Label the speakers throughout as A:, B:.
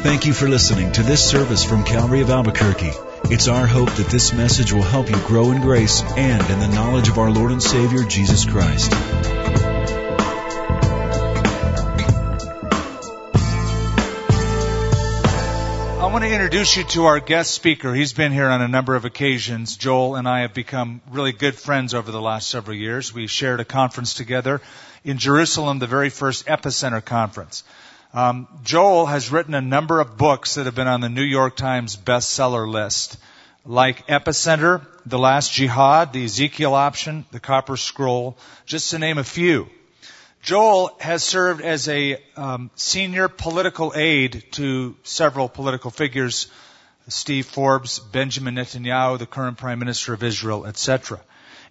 A: Thank you for listening to this service from Calvary of Albuquerque. It's our hope that this message will help you grow in grace and in the knowledge of our Lord and Savior, Jesus Christ.
B: I want to introduce you to our guest speaker. He's been here on a number of occasions. Joel and I have become really good friends over the last several years. We shared a conference together in Jerusalem, the very first Epicenter conference. Um, Joel has written a number of books that have been on the New York Times bestseller list, like Epicenter, The Last Jihad, The Ezekiel Option, The Copper Scroll, just to name a few. Joel has served as a um, senior political aide to several political figures, Steve Forbes, Benjamin Netanyahu, the current Prime Minister of Israel, etc.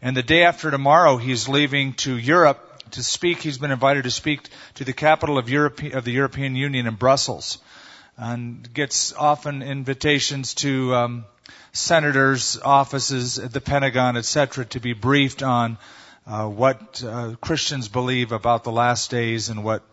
B: And the day after tomorrow, he's leaving to Europe to speak. He's been invited to speak to the capital of, Europe, of the European Union in Brussels, and gets often invitations to um, senators' offices at the Pentagon, etc., to be briefed on uh, what uh, Christians believe about the last days and what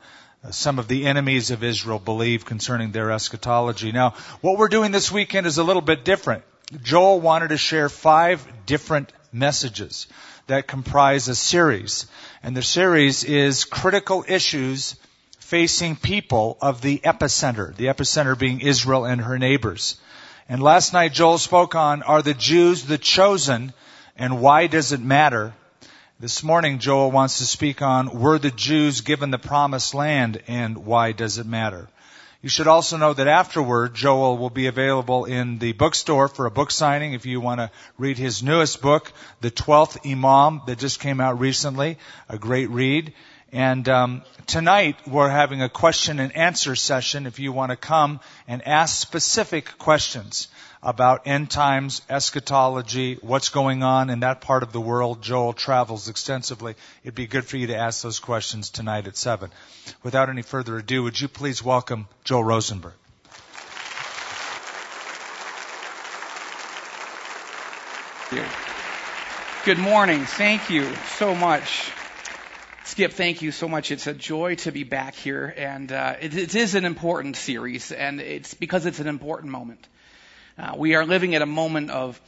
B: uh, some of the enemies of Israel believe concerning their eschatology. Now, what we're doing this weekend is a little bit different. Joel wanted to share five different messages that comprise a series. And the series is critical issues facing people of the epicenter, the epicenter being Israel and her neighbors. And last night Joel spoke on, are the Jews the chosen and why does it matter? This morning Joel wants to speak on, were the Jews given the promised land and why does it matter? You should also know that afterward, Joel will be available in the bookstore for a book signing if you want to read his newest book, The Twelfth Imam, that just came out recently. A great read. And um, tonight we're having a question and answer session if you want to come and ask specific questions about end times, eschatology, what's going on in that part of the world. Joel travels extensively. It'd be good for you to ask those questions tonight at 7. Without any further ado, would you please welcome Joel Rosenberg?
C: Good morning. Thank you so much. Skip, thank you so much. It's a joy to be back here, and uh, it, it is an important series, and it's because it's an important moment. Uh, we are living at a moment of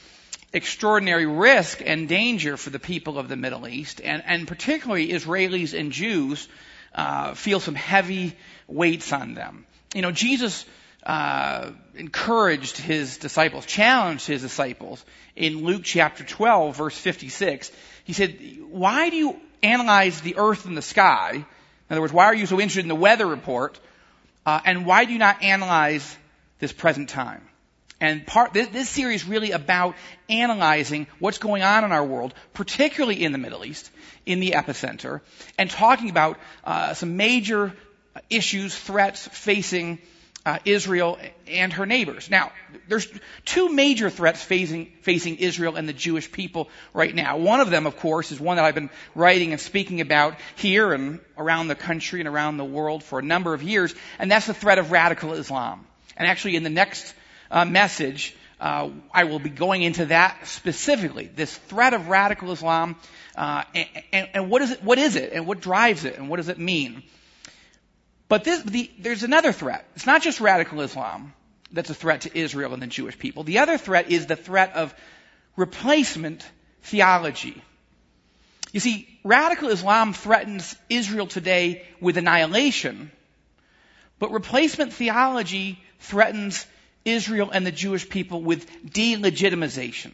C: extraordinary risk and danger for the people of the Middle East, and, and particularly Israelis and Jews uh, feel some heavy weights on them. You know, Jesus uh, encouraged his disciples, challenged his disciples in Luke chapter 12, verse 56. He said, Why do you analyze the earth and the sky? In other words, why are you so interested in the weather report? Uh, and why do you not analyze this present time? And part, this, this series is really about analyzing what's going on in our world, particularly in the Middle East, in the epicenter, and talking about uh, some major issues, threats facing uh, Israel and her neighbors. Now, there's two major threats facing, facing Israel and the Jewish people right now. One of them, of course, is one that I've been writing and speaking about here and around the country and around the world for a number of years, and that's the threat of radical Islam. And actually, in the next uh, message, uh, I will be going into that specifically. This threat of radical Islam, uh, and, and, and, what is it? What is it? And what drives it? And what does it mean? But this, the, there's another threat. It's not just radical Islam that's a threat to Israel and the Jewish people. The other threat is the threat of replacement theology. You see, radical Islam threatens Israel today with annihilation, but replacement theology threatens Israel and the Jewish people with delegitimization.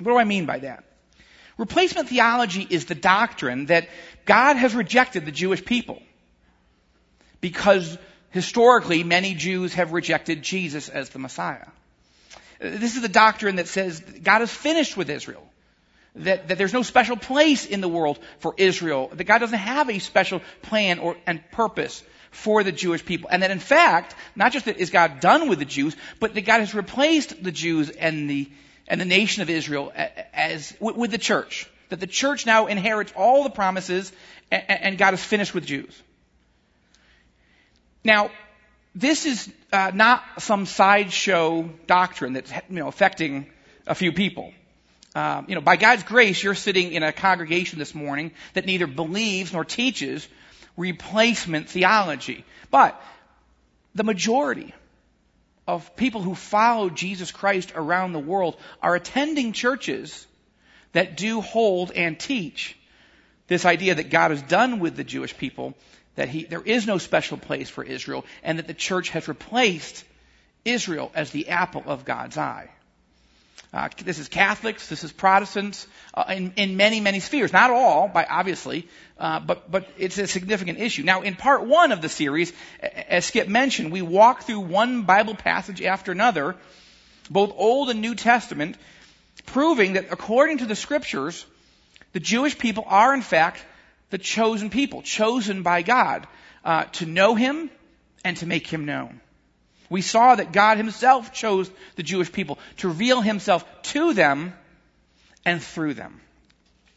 C: What do I mean by that? Replacement theology is the doctrine that God has rejected the Jewish people because historically many Jews have rejected Jesus as the Messiah. This is the doctrine that says God is finished with Israel. That, that there's no special place in the world for Israel. That God doesn't have a special plan or, and purpose for the Jewish people. And that in fact, not just that is God done with the Jews, but that God has replaced the Jews and the, and the nation of Israel as, with the church. That the church now inherits all the promises and God is finished with Jews. Now, this is uh, not some sideshow doctrine that's you know affecting a few people. Um, you know, by God's grace, you're sitting in a congregation this morning that neither believes nor teaches replacement theology. But the majority, of people who follow Jesus Christ around the world are attending churches that do hold and teach this idea that God is done with the Jewish people, that he, there is no special place for Israel, and that the church has replaced Israel as the apple of God's eye. Uh, this is Catholics, this is Protestants, uh, in, in many, many spheres. Not all, by obviously, uh, but but it's a significant issue. Now, in part one of the series, as Skip mentioned, we walk through one Bible passage after another, both Old and New Testament, proving that according to the Scriptures, the Jewish people are in fact the chosen people, chosen by God uh, to know Him and to make Him known. We saw that God himself chose the Jewish people to reveal himself to them and through them.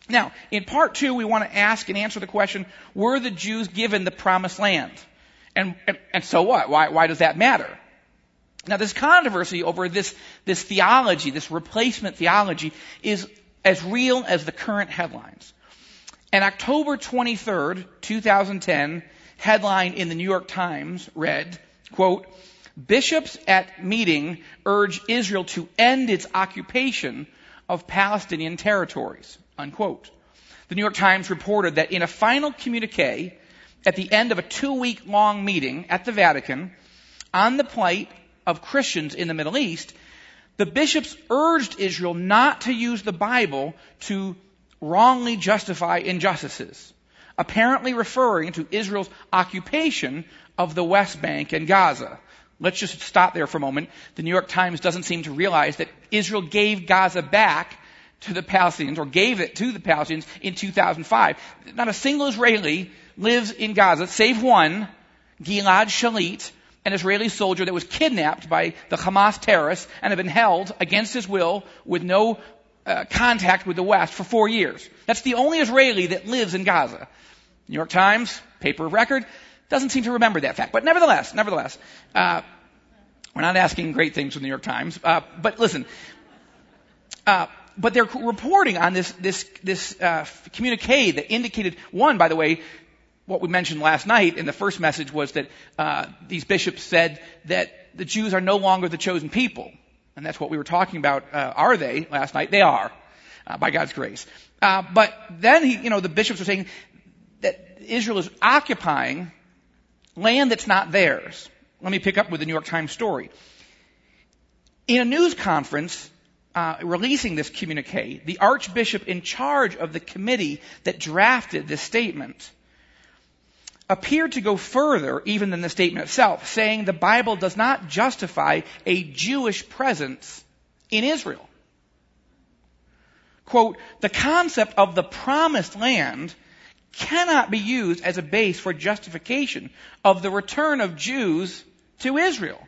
C: Now, in part two, we want to ask and answer the question, were the Jews given the promised land? And, and, and so what? Why, why does that matter? Now, this controversy over this, this theology, this replacement theology, is as real as the current headlines. An October 23rd, 2010 headline in the New York Times read, quote, Bishops at meeting urge Israel to end its occupation of Palestinian territories. Unquote. The New York Times reported that in a final communique at the end of a two week long meeting at the Vatican on the plight of Christians in the Middle East, the bishops urged Israel not to use the Bible to wrongly justify injustices, apparently referring to Israel's occupation of the West Bank and Gaza. Let's just stop there for a moment. The New York Times doesn't seem to realize that Israel gave Gaza back to the Palestinians, or gave it to the Palestinians in 2005. Not a single Israeli lives in Gaza, save one, Gilad Shalit, an Israeli soldier that was kidnapped by the Hamas terrorists and had been held against his will with no uh, contact with the West for four years. That's the only Israeli that lives in Gaza. New York Times, paper of record, doesn't seem to remember that fact. But nevertheless, nevertheless, uh, we're not asking great things from the New York Times. Uh, but listen, uh, but they're reporting on this this this uh, communique that indicated one, by the way, what we mentioned last night in the first message was that uh, these bishops said that the Jews are no longer the chosen people, and that's what we were talking about. Uh, are they last night? They are, uh, by God's grace. Uh, but then he, you know, the bishops are saying that Israel is occupying land that's not theirs. Let me pick up with the New York Times story. In a news conference uh, releasing this communique, the archbishop in charge of the committee that drafted this statement appeared to go further even than the statement itself, saying the Bible does not justify a Jewish presence in Israel. Quote, the concept of the promised land cannot be used as a base for justification of the return of Jews to Israel.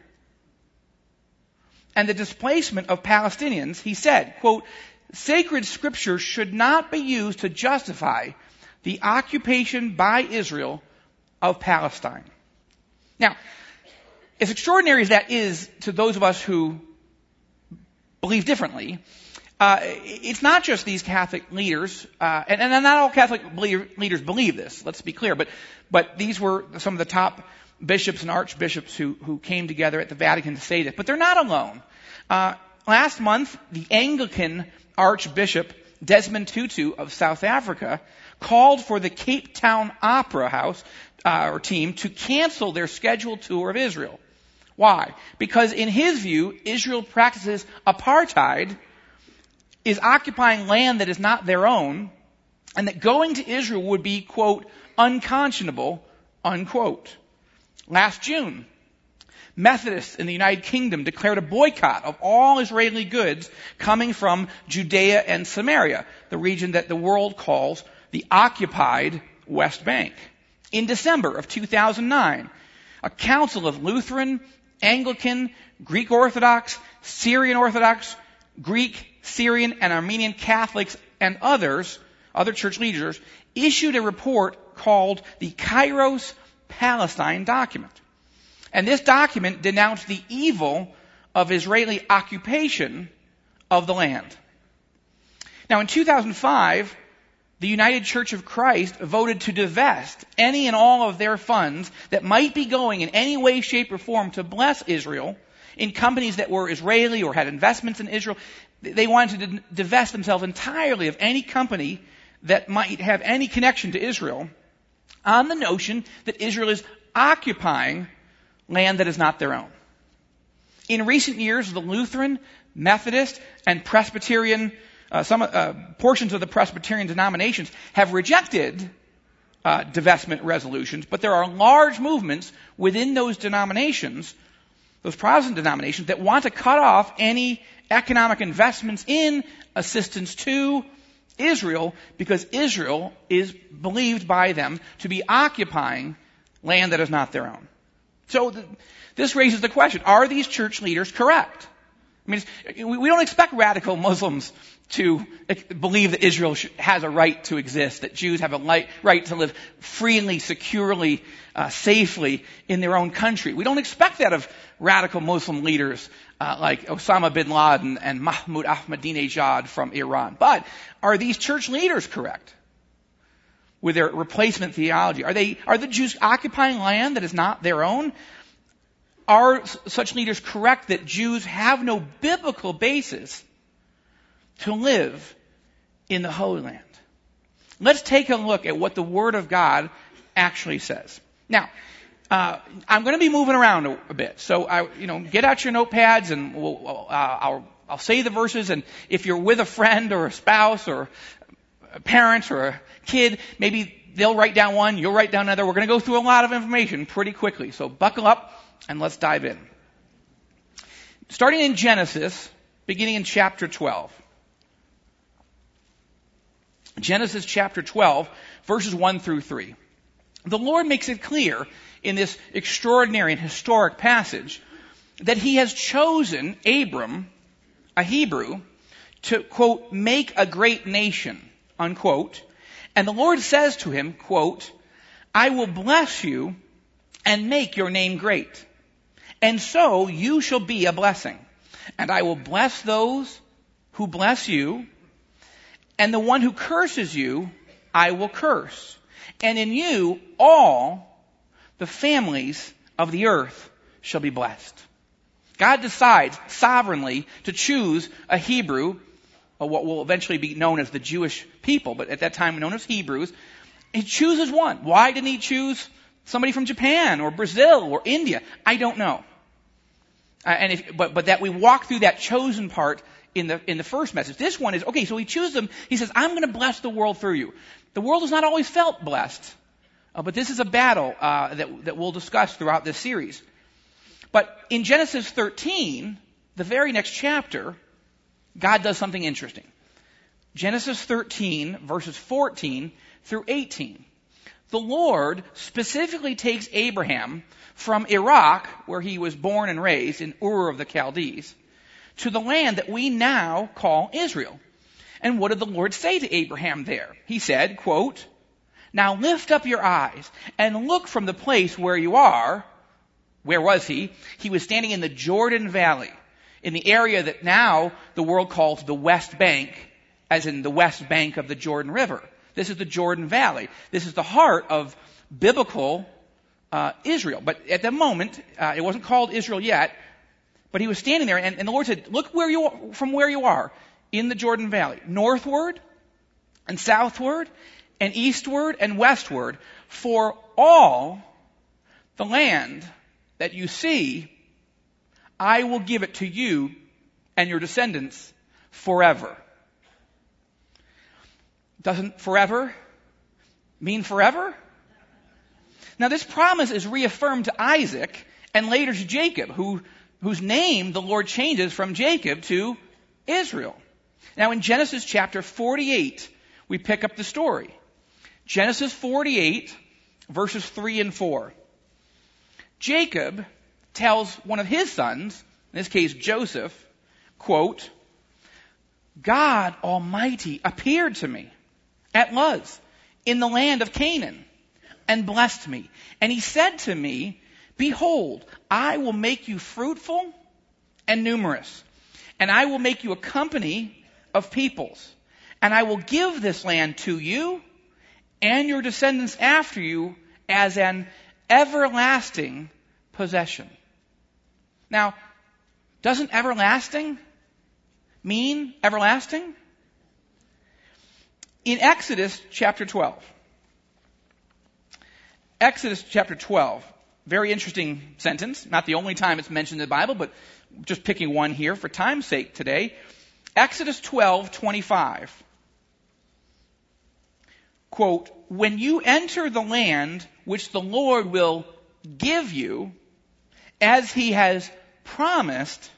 C: And the displacement of Palestinians, he said, quote, sacred scripture should not be used to justify the occupation by Israel of Palestine. Now, as extraordinary as that is to those of us who believe differently, uh, it's not just these Catholic leaders, uh, and, and, not all Catholic leaders believe this. Let's be clear, but but these were some of the top bishops and archbishops who who came together at the Vatican to say this. But they're not alone. Uh, last month, the Anglican Archbishop Desmond Tutu of South Africa called for the Cape Town Opera House uh, or team to cancel their scheduled tour of Israel. Why? Because in his view, Israel practices apartheid is occupying land that is not their own, and that going to Israel would be, quote, unconscionable, unquote. Last June, Methodists in the United Kingdom declared a boycott of all Israeli goods coming from Judea and Samaria, the region that the world calls the occupied West Bank. In December of 2009, a council of Lutheran, Anglican, Greek Orthodox, Syrian Orthodox, Greek, Syrian, and Armenian Catholics and others, other church leaders, issued a report called the Kairos Palestine document. And this document denounced the evil of Israeli occupation of the land. Now in 2005, the United Church of Christ voted to divest any and all of their funds that might be going in any way, shape, or form to bless Israel in companies that were Israeli or had investments in Israel. They wanted to divest themselves entirely of any company that might have any connection to Israel on the notion that Israel is occupying land that is not their own. In recent years, the Lutheran, Methodist, and Presbyterian, uh, some uh, portions of the Presbyterian denominations have rejected uh, divestment resolutions, but there are large movements within those denominations, those Protestant denominations, that want to cut off any economic investments in assistance to Israel because Israel is believed by them to be occupying land that is not their own. So this raises the question, are these church leaders correct? I mean, we don't expect radical Muslims to believe that Israel has a right to exist, that Jews have a right to live freely, securely, uh, safely in their own country. We don't expect that of radical Muslim leaders uh, like Osama bin Laden and Mahmoud Ahmadinejad from Iran. But are these church leaders correct with their replacement theology? Are they are the Jews occupying land that is not their own? Are such leaders correct that Jews have no biblical basis to live in the Holy Land. Let's take a look at what the Word of God actually says. Now, uh, I'm going to be moving around a, a, bit, so I, you know, get out your notepads and we'll, uh, I'll, I'll say the verses. And if you're with a friend or a spouse or a parent or a kid, maybe they'll write down one, you'll write down another. We're going to go through a lot of information pretty quickly, so buckle up and let's dive in. Starting in Genesis, beginning in chapter 12. Genesis chapter 12, verses 1 through 3. The Lord makes it clear in this extraordinary and historic passage that he has chosen Abram, a Hebrew, to, quote, make a great nation, unquote. And the Lord says to him, quote, I will bless you and make your name great. And so you shall be a blessing. And I will bless those who bless you, and the one who curses you, I will curse. And in you, all the families of the earth shall be blessed. God decides sovereignly to choose a Hebrew, or what will eventually be known as the Jewish people, but at that time known as Hebrews. He chooses one. Why didn't he choose somebody from Japan or Brazil or India? I don't know. Uh, and if, but, but that we walk through that chosen part in the, in the first message. This one is, okay, so he chooses them. He says, I'm going to bless the world through you. The world has not always felt blessed. Uh, but this is a battle uh, that, that we'll discuss throughout this series. But in Genesis 13, the very next chapter, God does something interesting. Genesis 13, verses 14 through 18. The Lord specifically takes Abraham from Iraq, where he was born and raised in Ur of the Chaldees, to the land that we now call Israel. And what did the Lord say to Abraham there? He said, quote, Now lift up your eyes and look from the place where you are. Where was he? He was standing in the Jordan Valley, in the area that now the world calls the West Bank, as in the West Bank of the Jordan River. This is the Jordan Valley. This is the heart of biblical uh, Israel. But at the moment, uh, it wasn't called Israel yet. But he was standing there, and, and the Lord said, Look where you are, from where you are in the Jordan Valley, northward and southward and eastward and westward, for all the land that you see, I will give it to you and your descendants forever. Doesn't forever mean forever? Now this promise is reaffirmed to Isaac and later to Jacob, who whose name the Lord changes from Jacob to Israel. Now in Genesis chapter 48, we pick up the story. Genesis 48, verses 3 and 4. Jacob tells one of his sons, in this case Joseph, quote, God Almighty appeared to me at Luz in the land of Canaan and blessed me. And he said to me, Behold, I will make you fruitful and numerous, and I will make you a company of peoples, and I will give this land to you and your descendants after you as an everlasting possession. Now, Doesn't everlasting mean everlasting? In Exodus chapter 12, Exodus chapter 12, very interesting sentence. Not the only time it's mentioned in the Bible, but just picking one here for time's sake today. Exodus 12, 25. Quote, when you enter the land which the Lord will give you, as he has promised,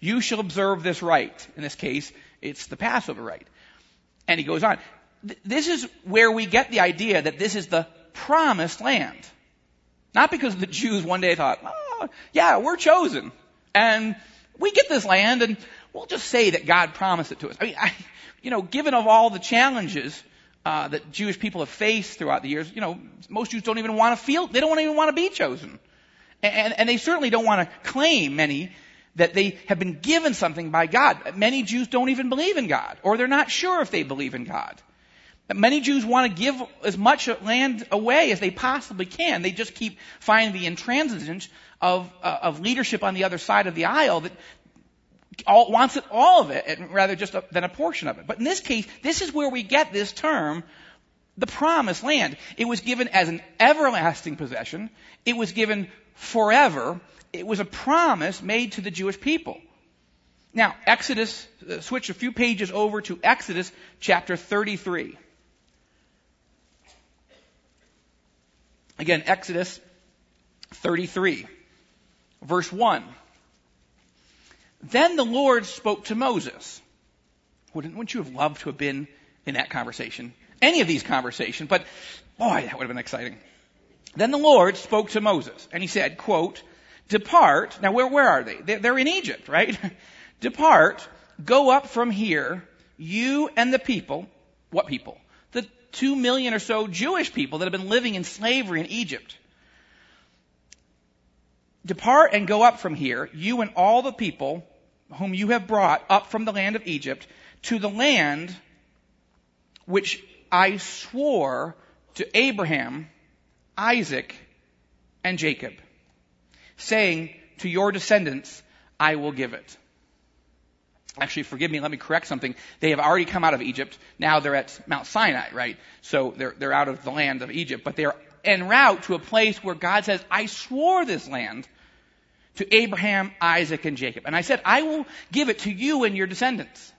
C: you shall observe this rite. In this case, it's the Passover rite. And he goes on. This is where we get the idea that this is the promised land. Not because the Jews one day thought, oh, yeah, we're chosen. And we get this land and we'll just say that God promised it to us. I mean, I, you know, given of all the challenges uh, that Jewish people have faced throughout the years, you know, most Jews don't even want to feel, they don't even want to be chosen. And, and they certainly don't want to claim, many, that they have been given something by God. Many Jews don't even believe in God, or they're not sure if they believe in God. Many Jews want to give as much land away as they possibly can. They just keep finding the intransigence of, uh, of leadership on the other side of the aisle that all, wants it all of it rather just a, than a portion of it. But in this case, this is where we get this term, the promised land. It was given as an everlasting possession. It was given forever. It was a promise made to the Jewish people. Now, Exodus, uh, switch a few pages over to Exodus chapter 33. Again, Exodus 33, verse 1. Then the Lord spoke to Moses. Wouldn't, wouldn't you have loved to have been in that conversation? Any of these conversations, but boy, that would have been exciting. Then the Lord spoke to Moses, and he said, quote, Depart. Now, where, where are they? They're, they're in Egypt, right? Depart, go up from here, you and the people. What people? Two million or so Jewish people that have been living in slavery in Egypt. Depart and go up from here, you and all the people whom you have brought up from the land of Egypt, to the land which I swore to Abraham, Isaac, and Jacob, saying, to your descendants I will give it. Actually, forgive me, let me correct something. They have already come out of Egypt. Now they're at Mount Sinai, right? So they're, they're out of the land of Egypt, but they're en route to a place where God says, I swore this land to Abraham, Isaac, and Jacob. And I said, I will give it to you and your descendants.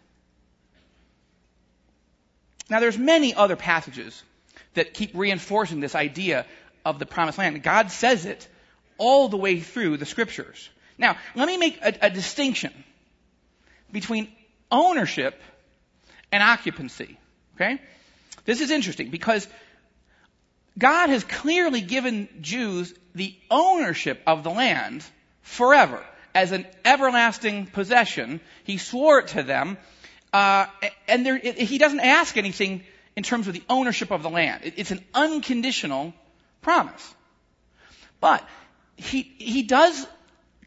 C: Now there's many other passages that keep reinforcing this idea of the promised land. God says it all the way through the scriptures. Now, let me make a, a distinction between ownership and occupancy. Okay? This is interesting because God has clearly given Jews the ownership of the land forever as an everlasting possession. He swore it to them, uh, and there, it, he doesn't ask anything in terms of the ownership of the land. It, it's an unconditional promise. But he he does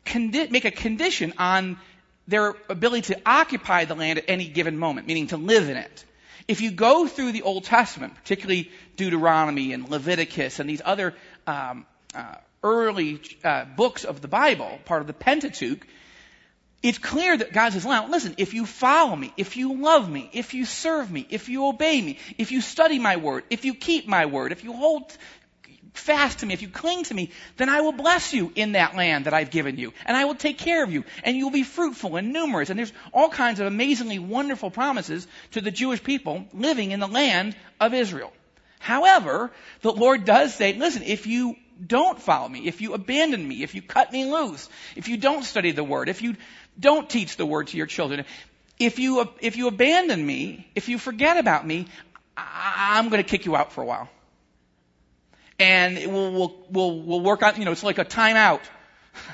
C: condi- make a condition on their ability to occupy the land at any given moment, meaning to live in it. If you go through the Old Testament, particularly Deuteronomy and Leviticus and these other um, uh, early uh, books of the Bible, part of the Pentateuch, it's clear that God says, well, listen, if you follow me, if you love me, if you serve me, if you obey me, if you study my word, if you keep my word, if you hold fast to me, if you cling to me, then I will bless you in that land that I've given you. And I will take care of you. And you'll be fruitful and numerous. And there's all kinds of amazingly wonderful promises to the Jewish people living in the land of Israel. However, the Lord does say, listen, if you don't follow me, if you abandon me, if you cut me loose, if you don't study the word, if you don't teach the word to your children, if you, if you abandon me, if you forget about me, I'm going to kick you out for a while and we'll, we'll, we'll, we'll work on, you know, it's like a timeout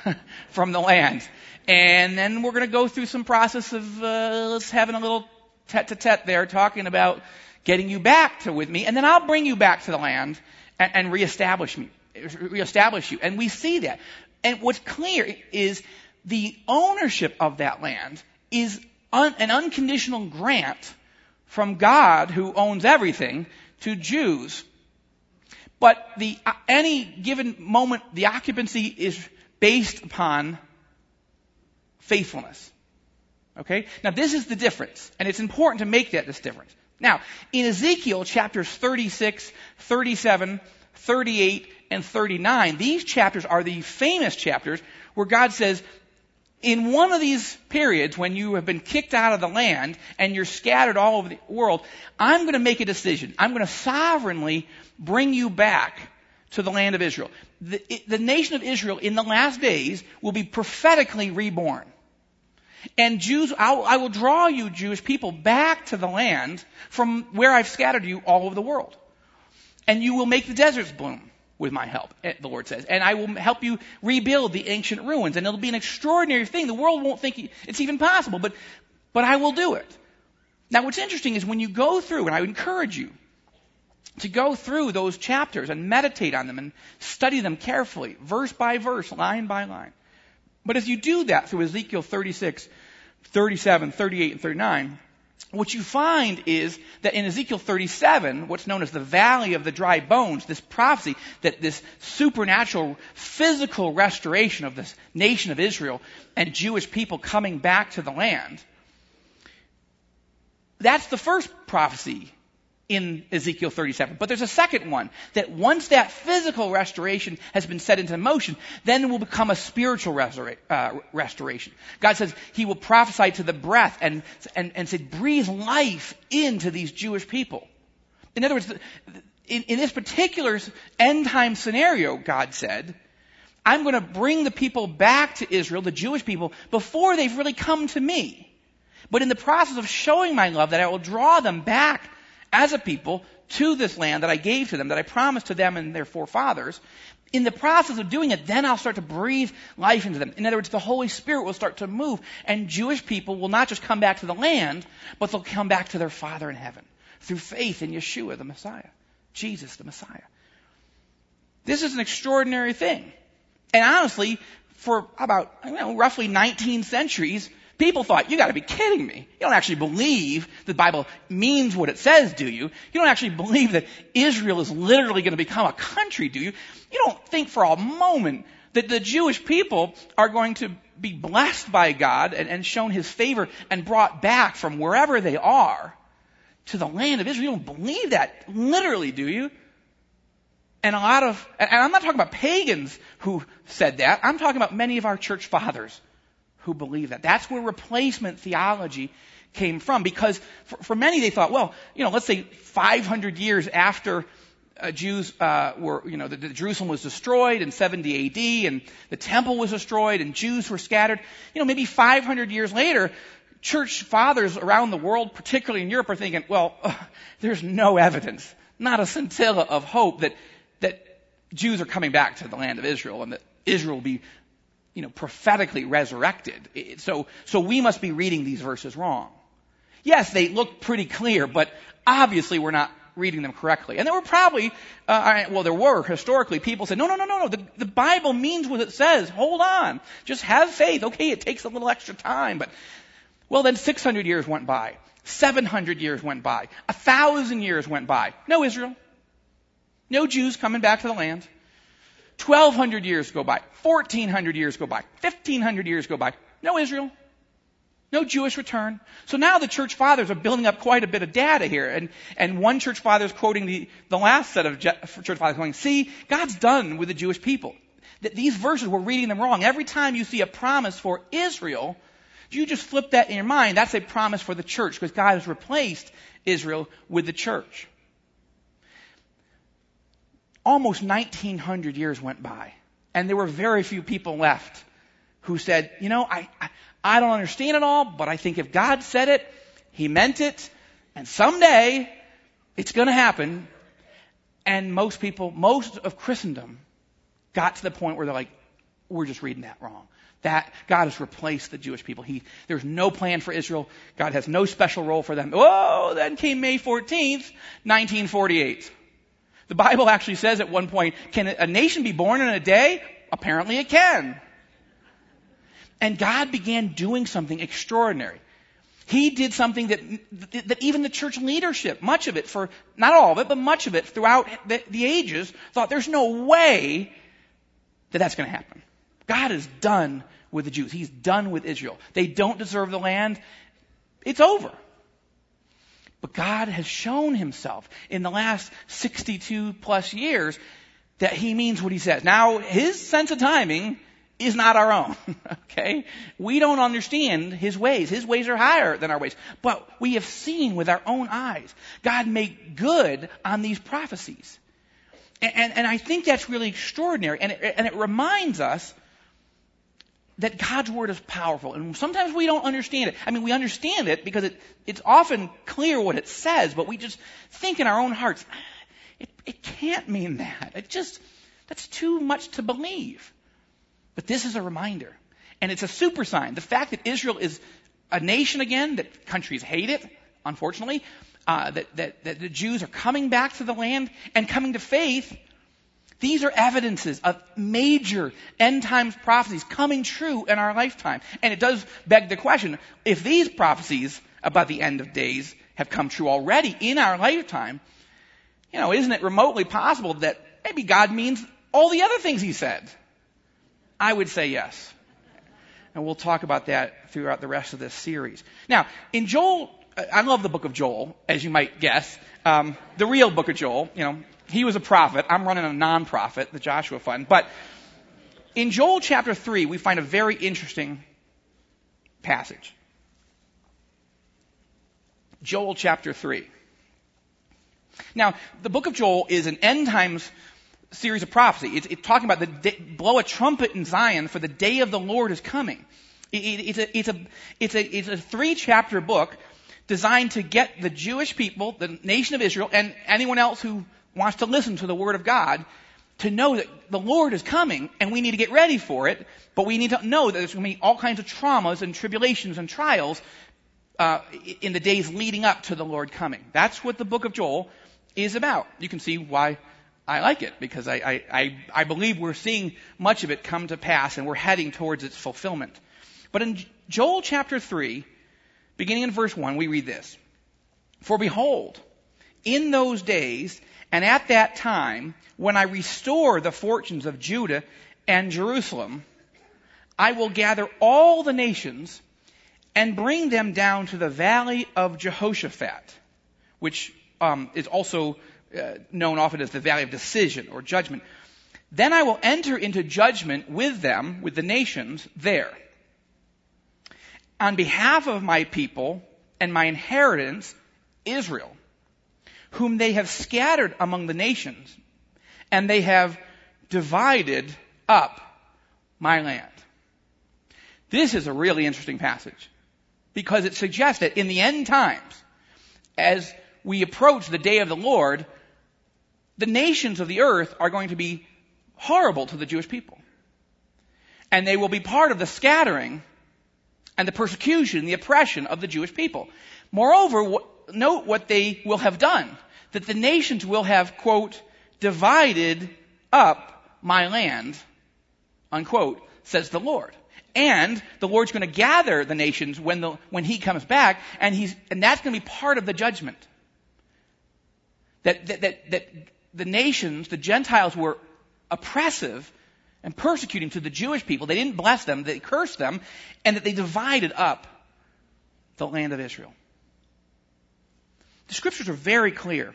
C: from the land. And then we're going to go through some process of uh, having a little tete-to-tete there talking about getting you back to with me, and then I'll bring you back to the land and, and reestablish me, reestablish you. And we see that. And what's clear is the ownership of that land is un, an unconditional grant from God, who owns everything, to Jews but the, uh, any given moment, the occupancy is based upon faithfulness. Okay? Now this is the difference, and it's important to make that this difference. Now, in Ezekiel chapters 36, 37, 38, and 39, these chapters are the famous chapters where God says, in one of these periods when you have been kicked out of the land and you're scattered all over the world, I'm going to make a decision. I'm going to sovereignly bring you back to the land of Israel. The, the nation of Israel in the last days will be prophetically reborn. And Jews, I will, I will draw you Jewish people back to the land from where I've scattered you all over the world. And you will make the deserts bloom with my help, eh, the Lord says. And I will help you rebuild the ancient ruins. And it'll be an extraordinary thing. The world won't think it's even possible, but, but I will do it. Now what's interesting is when you go through, and I encourage you to go through those chapters and meditate on them and study them carefully, verse by verse, line by line. But as you do that through Ezekiel 36, 37, 38, and 39, what you find is that in Ezekiel 37, what's known as the valley of the dry bones, this prophecy that this supernatural physical restoration of this nation of Israel and Jewish people coming back to the land, that's the first prophecy in Ezekiel 37. But there's a second one that once that physical restoration has been set into motion, then it will become a spiritual restora- uh, restoration. God says He will prophesy to the breath and, and, and say, breathe life into these Jewish people. In other words, in, in this particular end time scenario, God said, I'm going to bring the people back to Israel, the Jewish people, before they've really come to me. But in the process of showing my love, that I will draw them back as a people to this land that I gave to them, that I promised to them and their forefathers. In the process of doing it, then I'll start to breathe life into them. In other words, the Holy Spirit will start to move, and Jewish people will not just come back to the land, but they'll come back to their Father in heaven through faith in Yeshua, the Messiah, Jesus, the Messiah. This is an extraordinary thing. And honestly, for about, know, roughly 19 centuries, People thought, you gotta be kidding me. You don't actually believe the Bible means what it says, do you? You don't actually believe that Israel is literally gonna become a country, do you? You don't think for a moment that the Jewish people are going to be blessed by God and, and shown His favor and brought back from wherever they are to the land of Israel. You don't believe that literally, do you? And a lot of, and I'm not talking about pagans who said that. I'm talking about many of our church fathers who believe that. That's where replacement theology came from because for, for many they thought, well, you know, let's say 500 years after uh, Jews uh, were, you know, the, the Jerusalem was destroyed in 70 AD and the temple was destroyed and Jews were scattered. You know, maybe 500 years later, church fathers around the world, particularly in Europe, are thinking, well, there's no evidence, not a scintilla of hope that that Jews are coming back to the land of Israel and that Israel will be you know, prophetically resurrected. So, so we must be reading these verses wrong. Yes, they look pretty clear, but obviously we're not reading them correctly. And there were probably, uh, well, there were historically people said, no, no, no, no, no, the, the Bible means what it says. Hold on. Just have faith. Okay, it takes a little extra time, but, well, then 600 years went by. 700 years went by. A thousand years went by. No Israel. No Jews coming back to the land. 1200 years go by. 1400 years go by. 1500 years go by. No Israel. No Jewish return. So now the church fathers are building up quite a bit of data here. And, and one church father is quoting the, the last set of church fathers going, see, God's done with the Jewish people. That these verses, we're reading them wrong. Every time you see a promise for Israel, you just flip that in your mind. That's a promise for the church because God has replaced Israel with the church almost 1900 years went by and there were very few people left who said, you know, I, I, I don't understand it all, but I think if God said it, He meant it, and someday it's gonna happen. And most people, most of Christendom got to the point where they're like, we're just reading that wrong. That God has replaced the Jewish people. He, there's no plan for Israel. God has no special role for them. Oh, then came May 14th, 1948. The Bible actually says at one point, can a nation be born in a day? Apparently it can. And God began doing something extraordinary. He did something that, that even the church leadership, much of it for, not all of it, but much of it throughout the, the ages, thought there's no way that that's going to happen. God is done with the Jews. He's done with Israel. They don't deserve the land. It's over. But God has shown himself in the last 62 plus years that he means what he says. Now, his sense of timing is not our own. okay? We don't understand his ways. His ways are higher than our ways. But we have seen with our own eyes God make good on these prophecies. And, and, and I think that's really extraordinary. And it, and it reminds us that God's word is powerful. And sometimes we don't understand it. I mean, we understand it because it, it's often clear what it says, but we just think in our own hearts, it, it can't mean that. It just, that's too much to believe. But this is a reminder. And it's a super sign. The fact that Israel is a nation again, that countries hate it, unfortunately, uh, that, that, that the Jews are coming back to the land and coming to faith, these are evidences of major end times prophecies coming true in our lifetime. And it does beg the question, if these prophecies about the end of days have come true already in our lifetime, you know, isn't it remotely possible that maybe God means all the other things he said? I would say yes. And we'll talk about that throughout the rest of this series. Now, in Joel, I love the book of Joel, as you might guess. Um, the real book of Joel, you know, he was a prophet. I'm running a non-profit, the Joshua Fund. But in Joel chapter 3, we find a very interesting passage. Joel chapter 3. Now, the book of Joel is an end times series of prophecy. It's, it's talking about the day, blow a trumpet in Zion for the day of the Lord is coming. It, it, it's a, it's a, it's a, it's a three chapter book designed to get the Jewish people, the nation of Israel, and anyone else who wants to listen to the word of God to know that the Lord is coming and we need to get ready for it, but we need to know that there's going to be all kinds of traumas and tribulations and trials uh, in the days leading up to the Lord coming. That's what the book of Joel is about. You can see why I like it because I, I, I, I believe we're seeing much of it come to pass and we're heading towards its fulfillment. But in Joel chapter 3, beginning in verse 1, we read this. For behold, in those days and at that time, when I restore the fortunes of Judah and Jerusalem, I will gather all the nations and bring them down to the valley of Jehoshaphat, which um, is also uh, known often as the valley of decision or judgment. Then I will enter into judgment with them, with the nations there. On behalf of my people and my inheritance, Israel, whom they have scattered among the nations, and they have divided up my land. This is a really interesting passage because it suggests that in the end times, as we approach the day of the Lord, the nations of the earth are going to be horrible to the Jewish people. And they will be part of the scattering and the persecution, the oppression of the Jewish people. Moreover, note what they will have done. That the nations will have, quote, divided up my land, unquote, says the Lord. And the Lord's going to gather the nations when the, when He comes back, and He's, and that's going to be part of the judgment. That, that, that, that the nations, the Gentiles were oppressive and persecuting to the Jewish people. They didn't bless them, they cursed them, and that they divided up the land of Israel. The scriptures are very clear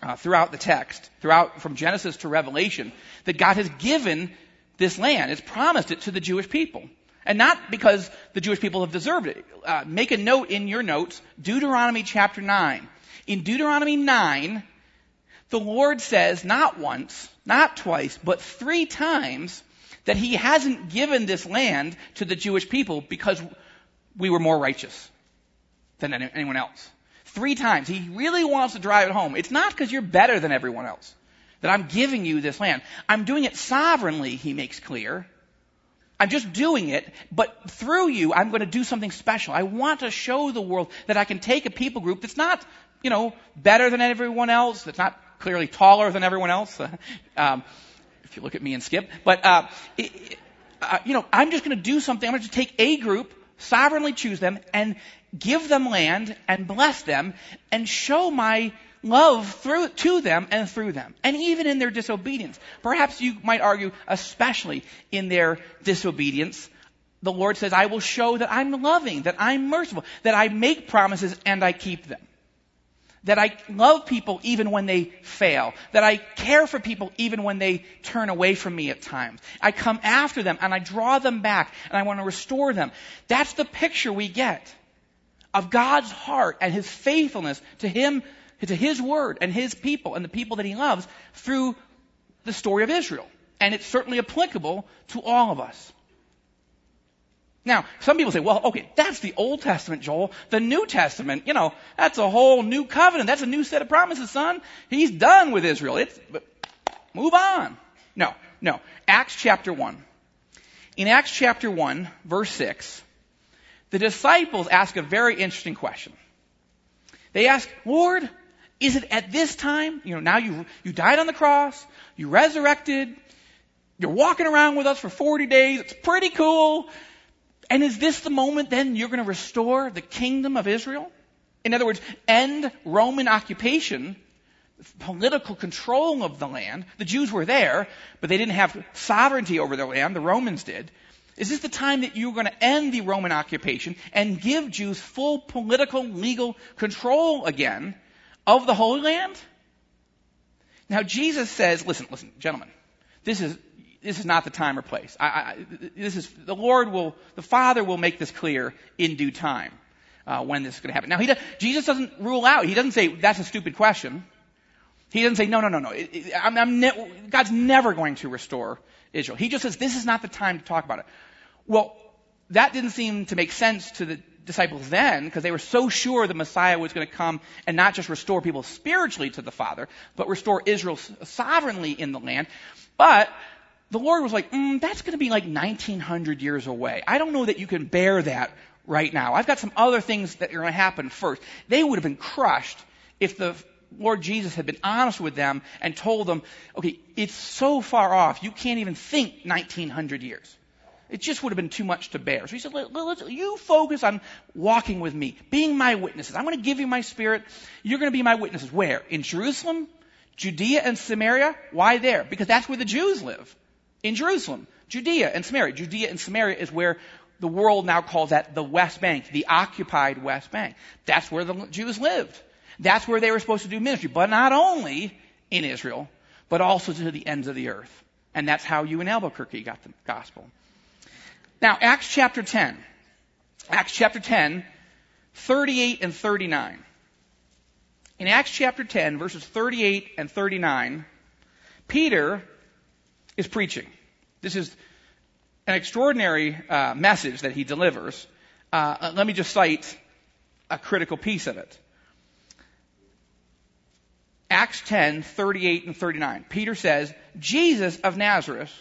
C: uh, throughout the text, throughout from Genesis to Revelation, that God has given this land. It's promised it to the Jewish people. And not because the Jewish people have deserved it. Uh, make a note in your notes, Deuteronomy chapter 9. In Deuteronomy 9, the Lord says not once, not twice, but three times that He hasn't given this land to the Jewish people because we were more righteous than anyone else. Three times. He really wants to drive it home. It's not because you're better than everyone else that I'm giving you this land. I'm doing it sovereignly, he makes clear. I'm just doing it, but through you, I'm going to do something special. I want to show the world that I can take a people group that's not, you know, better than everyone else, that's not clearly taller than everyone else. um, if you look at me and Skip, but uh, it, uh, you know, I'm just going to do something. I'm going to take a group, sovereignly choose them, and give them land and bless them and show my love through to them and through them and even in their disobedience perhaps you might argue especially in their disobedience the Lord says, I will show that I'm loving, that I'm merciful, that I make promises and I keep them. That I love people even when they fail. That I care for people even when they turn away from me at times. I come after them and I draw them back and I want to restore them. That's the picture we get of God's heart and His faithfulness to Him, to His word and His people and the people that He loves through the story of Israel. And it's certainly applicable to all of us. Now, some people say, well, okay, that's the Old Testament, Joel. The New Testament, you know, that's a whole new covenant. That's a new set of promises, son. He's done with Israel. It's, move on. No, no. Acts chapter 1. In Acts chapter 1, verse 6, the disciples ask a very interesting question. They ask, Lord, is it at this time? You know, now you, you died on the cross, you resurrected, you're walking around with us for 40 days, it's pretty cool. And is this the moment then you're going to restore the kingdom of Israel? In other words, end Roman occupation, political control of the land. The Jews were there, but they didn't have sovereignty over their land. The Romans did. Is this the time that you're going to end the Roman occupation and give Jews full political, legal control again of the Holy Land? Now Jesus says, listen, listen, gentlemen, this is this is not the time or place. I, I, this is the Lord will, the Father will make this clear in due time uh, when this is going to happen. Now, he does, Jesus doesn't rule out. He doesn't say that's a stupid question. He doesn't say no, no, no, no. I'm, I'm ne- God's never going to restore Israel. He just says this is not the time to talk about it. Well, that didn't seem to make sense to the disciples then because they were so sure the Messiah was going to come and not just restore people spiritually to the Father, but restore Israel sovereignly in the land. But the Lord was like, mm, that's going to be like 1900 years away. I don't know that you can bear that right now. I've got some other things that are going to happen first. They would have been crushed if the Lord Jesus had been honest with them and told them, okay, it's so far off, you can't even think 1900 years. It just would have been too much to bear. So he said, you focus on walking with me, being my witnesses. I'm going to give you my spirit. You're going to be my witnesses. Where? In Jerusalem, Judea, and Samaria? Why there? Because that's where the Jews live in Jerusalem, Judea and Samaria. Judea and Samaria is where the world now calls that the West Bank, the occupied West Bank. That's where the Jews lived. That's where they were supposed to do ministry, but not only in Israel, but also to the ends of the earth. And that's how you in Albuquerque got the gospel. Now, Acts chapter 10. Acts chapter 10, 38 and 39. In Acts chapter 10, verses 38 and 39, Peter is preaching. This is an extraordinary uh, message that he delivers. Uh, let me just cite a critical piece of it. Acts 10, 38 and 39. Peter says, Jesus of Nazareth,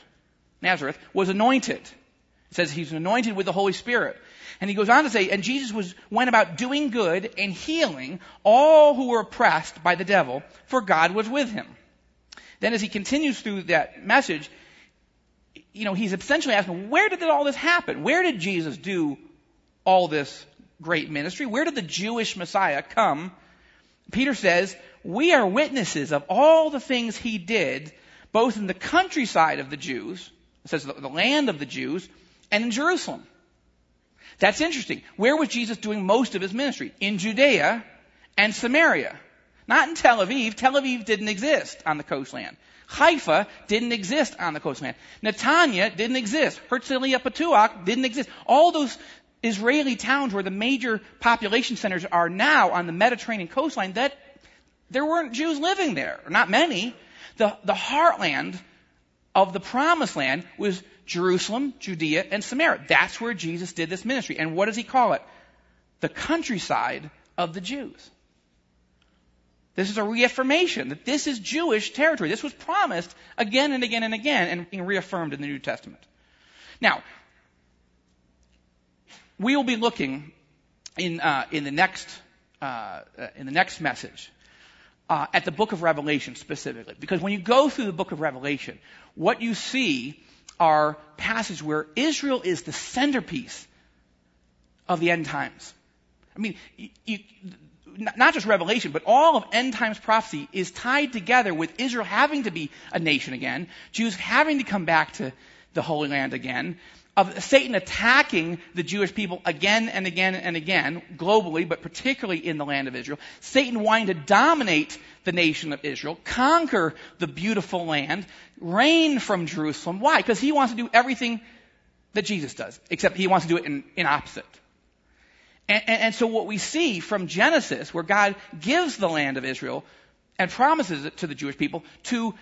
C: Nazareth was anointed. It says he's anointed with the Holy Spirit. And he goes on to say, and Jesus was, went about doing good and healing all who were oppressed by the devil, for God was with him. Then as he continues through that message, you know, he's essentially asking, where did all this happen? Where did Jesus do all this great ministry? Where did the Jewish Messiah come? Peter says, we are witnesses of all the things he did, both in the countryside of the Jews, it says the, land of the Jews, and in Jerusalem. That's interesting. Where was Jesus doing most of his ministry? In Judea and Samaria. Not in Tel Aviv. Tel Aviv didn't exist on the coastland. Haifa didn't exist on the coastland. Netanya didn't exist. Herzliya Pituach didn't exist. All those Israeli towns where the major population centers are now on the Mediterranean coastline, that there weren't Jews living there. Not many. The, the heartland of the promised land was Jerusalem, Judea, and Samaria. That's where Jesus did this ministry. And what does he call it? The countryside of the Jews. This is a reaffirmation that this is Jewish territory. This was promised again and again and again and being reaffirmed in the New Testament. Now, we will be looking in, uh, in, the, next, uh, in the next message uh, at the book of Revelation specifically. Because when you go through the book of Revelation, what you see are passages where Israel is the centerpiece of the end times. I mean, you, you, not just Revelation, but all of end times prophecy is tied together with Israel having to be a nation again, Jews having to come back to the Holy Land again, of Satan attacking the Jewish people again and again and again, globally, but particularly in the land of Israel. Satan wanting to dominate the nation of Israel, conquer the beautiful land, reign from Jerusalem. Why? Because he wants to do everything that Jesus does, except he wants to do it in, in opposite. And, and, and so what we see from Genesis, where God gives the land of Israel and promises it to the Jewish people, to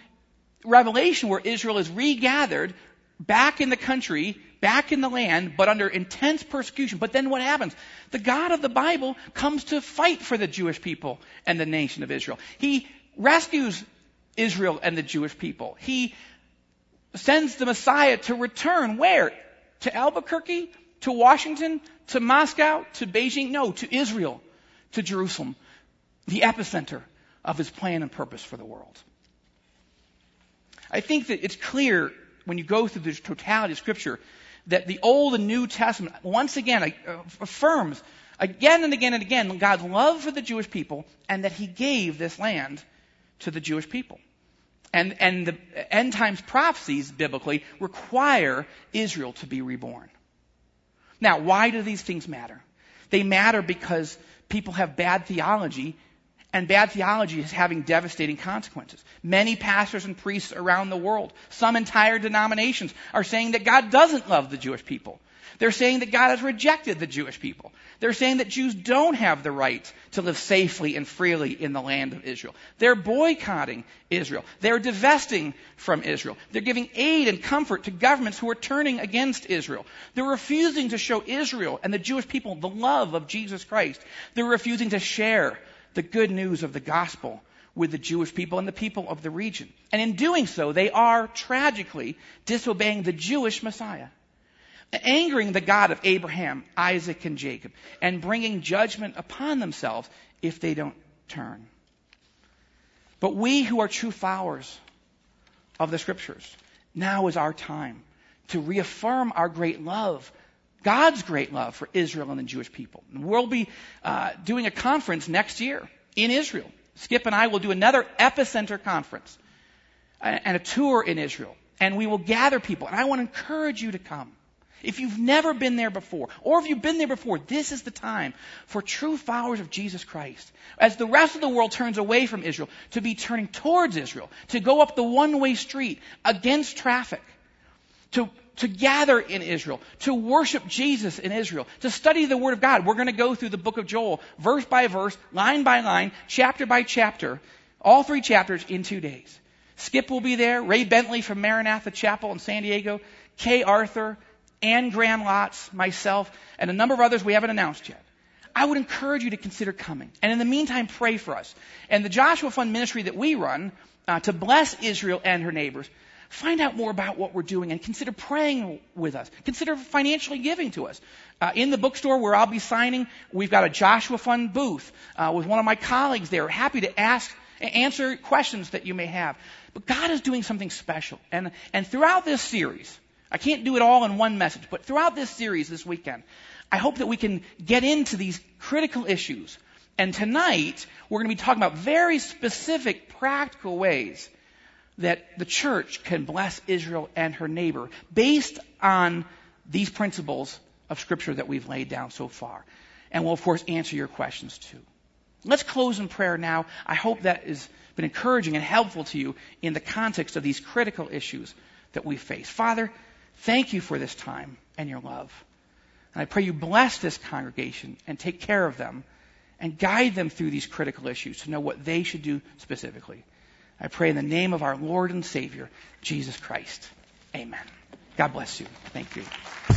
C: Revelation, where Israel is regathered back in the country, back in the land, but under intense persecution. But then what happens? The God of the Bible comes to fight for the Jewish people and the nation of Israel. He rescues Israel and the Jewish people. He sends the Messiah to return where? To Albuquerque? To Washington? To Moscow? To Beijing? No, to Israel. To Jerusalem. The epicenter of his plan and purpose for the world. I think that it's clear when you go through the totality of Scripture that the Old and New Testament once again uh, affirms again and again and again God's love for the Jewish people and that He gave this land to the Jewish people. And, and the end times prophecies biblically require Israel to be reborn. Now, why do these things matter? They matter because people have bad theology and bad theology is having devastating consequences. Many pastors and priests around the world, some entire denominations, are saying that God doesn't love the Jewish people. They're saying that God has rejected the Jewish people. They're saying that Jews don't have the right to live safely and freely in the land of Israel. They're boycotting Israel. They're divesting from Israel. They're giving aid and comfort to governments who are turning against Israel. They're refusing to show Israel and the Jewish people the love of Jesus Christ. They're refusing to share the good news of the gospel with the Jewish people and the people of the region. And in doing so, they are tragically disobeying the Jewish Messiah, angering the God of Abraham, Isaac, and Jacob, and bringing judgment upon themselves if they don't turn. But we who are true followers of the scriptures, now is our time to reaffirm our great love God's great love for Israel and the Jewish people. And We'll be uh, doing a conference next year in Israel. Skip and I will do another epicenter conference and a tour in Israel. And we will gather people. And I want to encourage you to come. If you've never been there before, or if you've been there before, this is the time for true followers of Jesus Christ. As the rest of the world turns away from Israel, to be turning towards Israel, to go up the one way street against traffic, to to gather in Israel, to worship Jesus in Israel, to study the Word of God. We're going to go through the book of Joel, verse by verse, line by line, chapter by chapter, all three chapters in two days. Skip will be there, Ray Bentley from Maranatha Chapel in San Diego, Kay Arthur, Anne Graham Lotz, myself, and a number of others we haven't announced yet. I would encourage you to consider coming. And in the meantime, pray for us. And the Joshua Fund ministry that we run uh, to bless Israel and her neighbors find out more about what we're doing and consider praying with us. Consider financially giving to us. Uh, in the bookstore where I'll be signing, we've got a Joshua Fund booth uh, with one of my colleagues there, happy to ask answer questions that you may have. But God is doing something special, and and throughout this series, I can't do it all in one message, but throughout this series this weekend, I hope that we can get into these critical issues. And tonight, we're going to be talking about very specific, practical ways that the church can bless Israel and her neighbor based on these principles of Scripture that we've laid down so far. And we'll, of course, answer your questions too. Let's close in prayer now. I hope that has been encouraging and helpful to you in the context of these critical issues that we face. Father, thank you for this time and your love. And I pray you bless this congregation and take care of them and guide them through these critical issues to know what they should do specifically. I pray in the name of our Lord and Savior, Jesus Christ. Amen. God bless you. Thank you.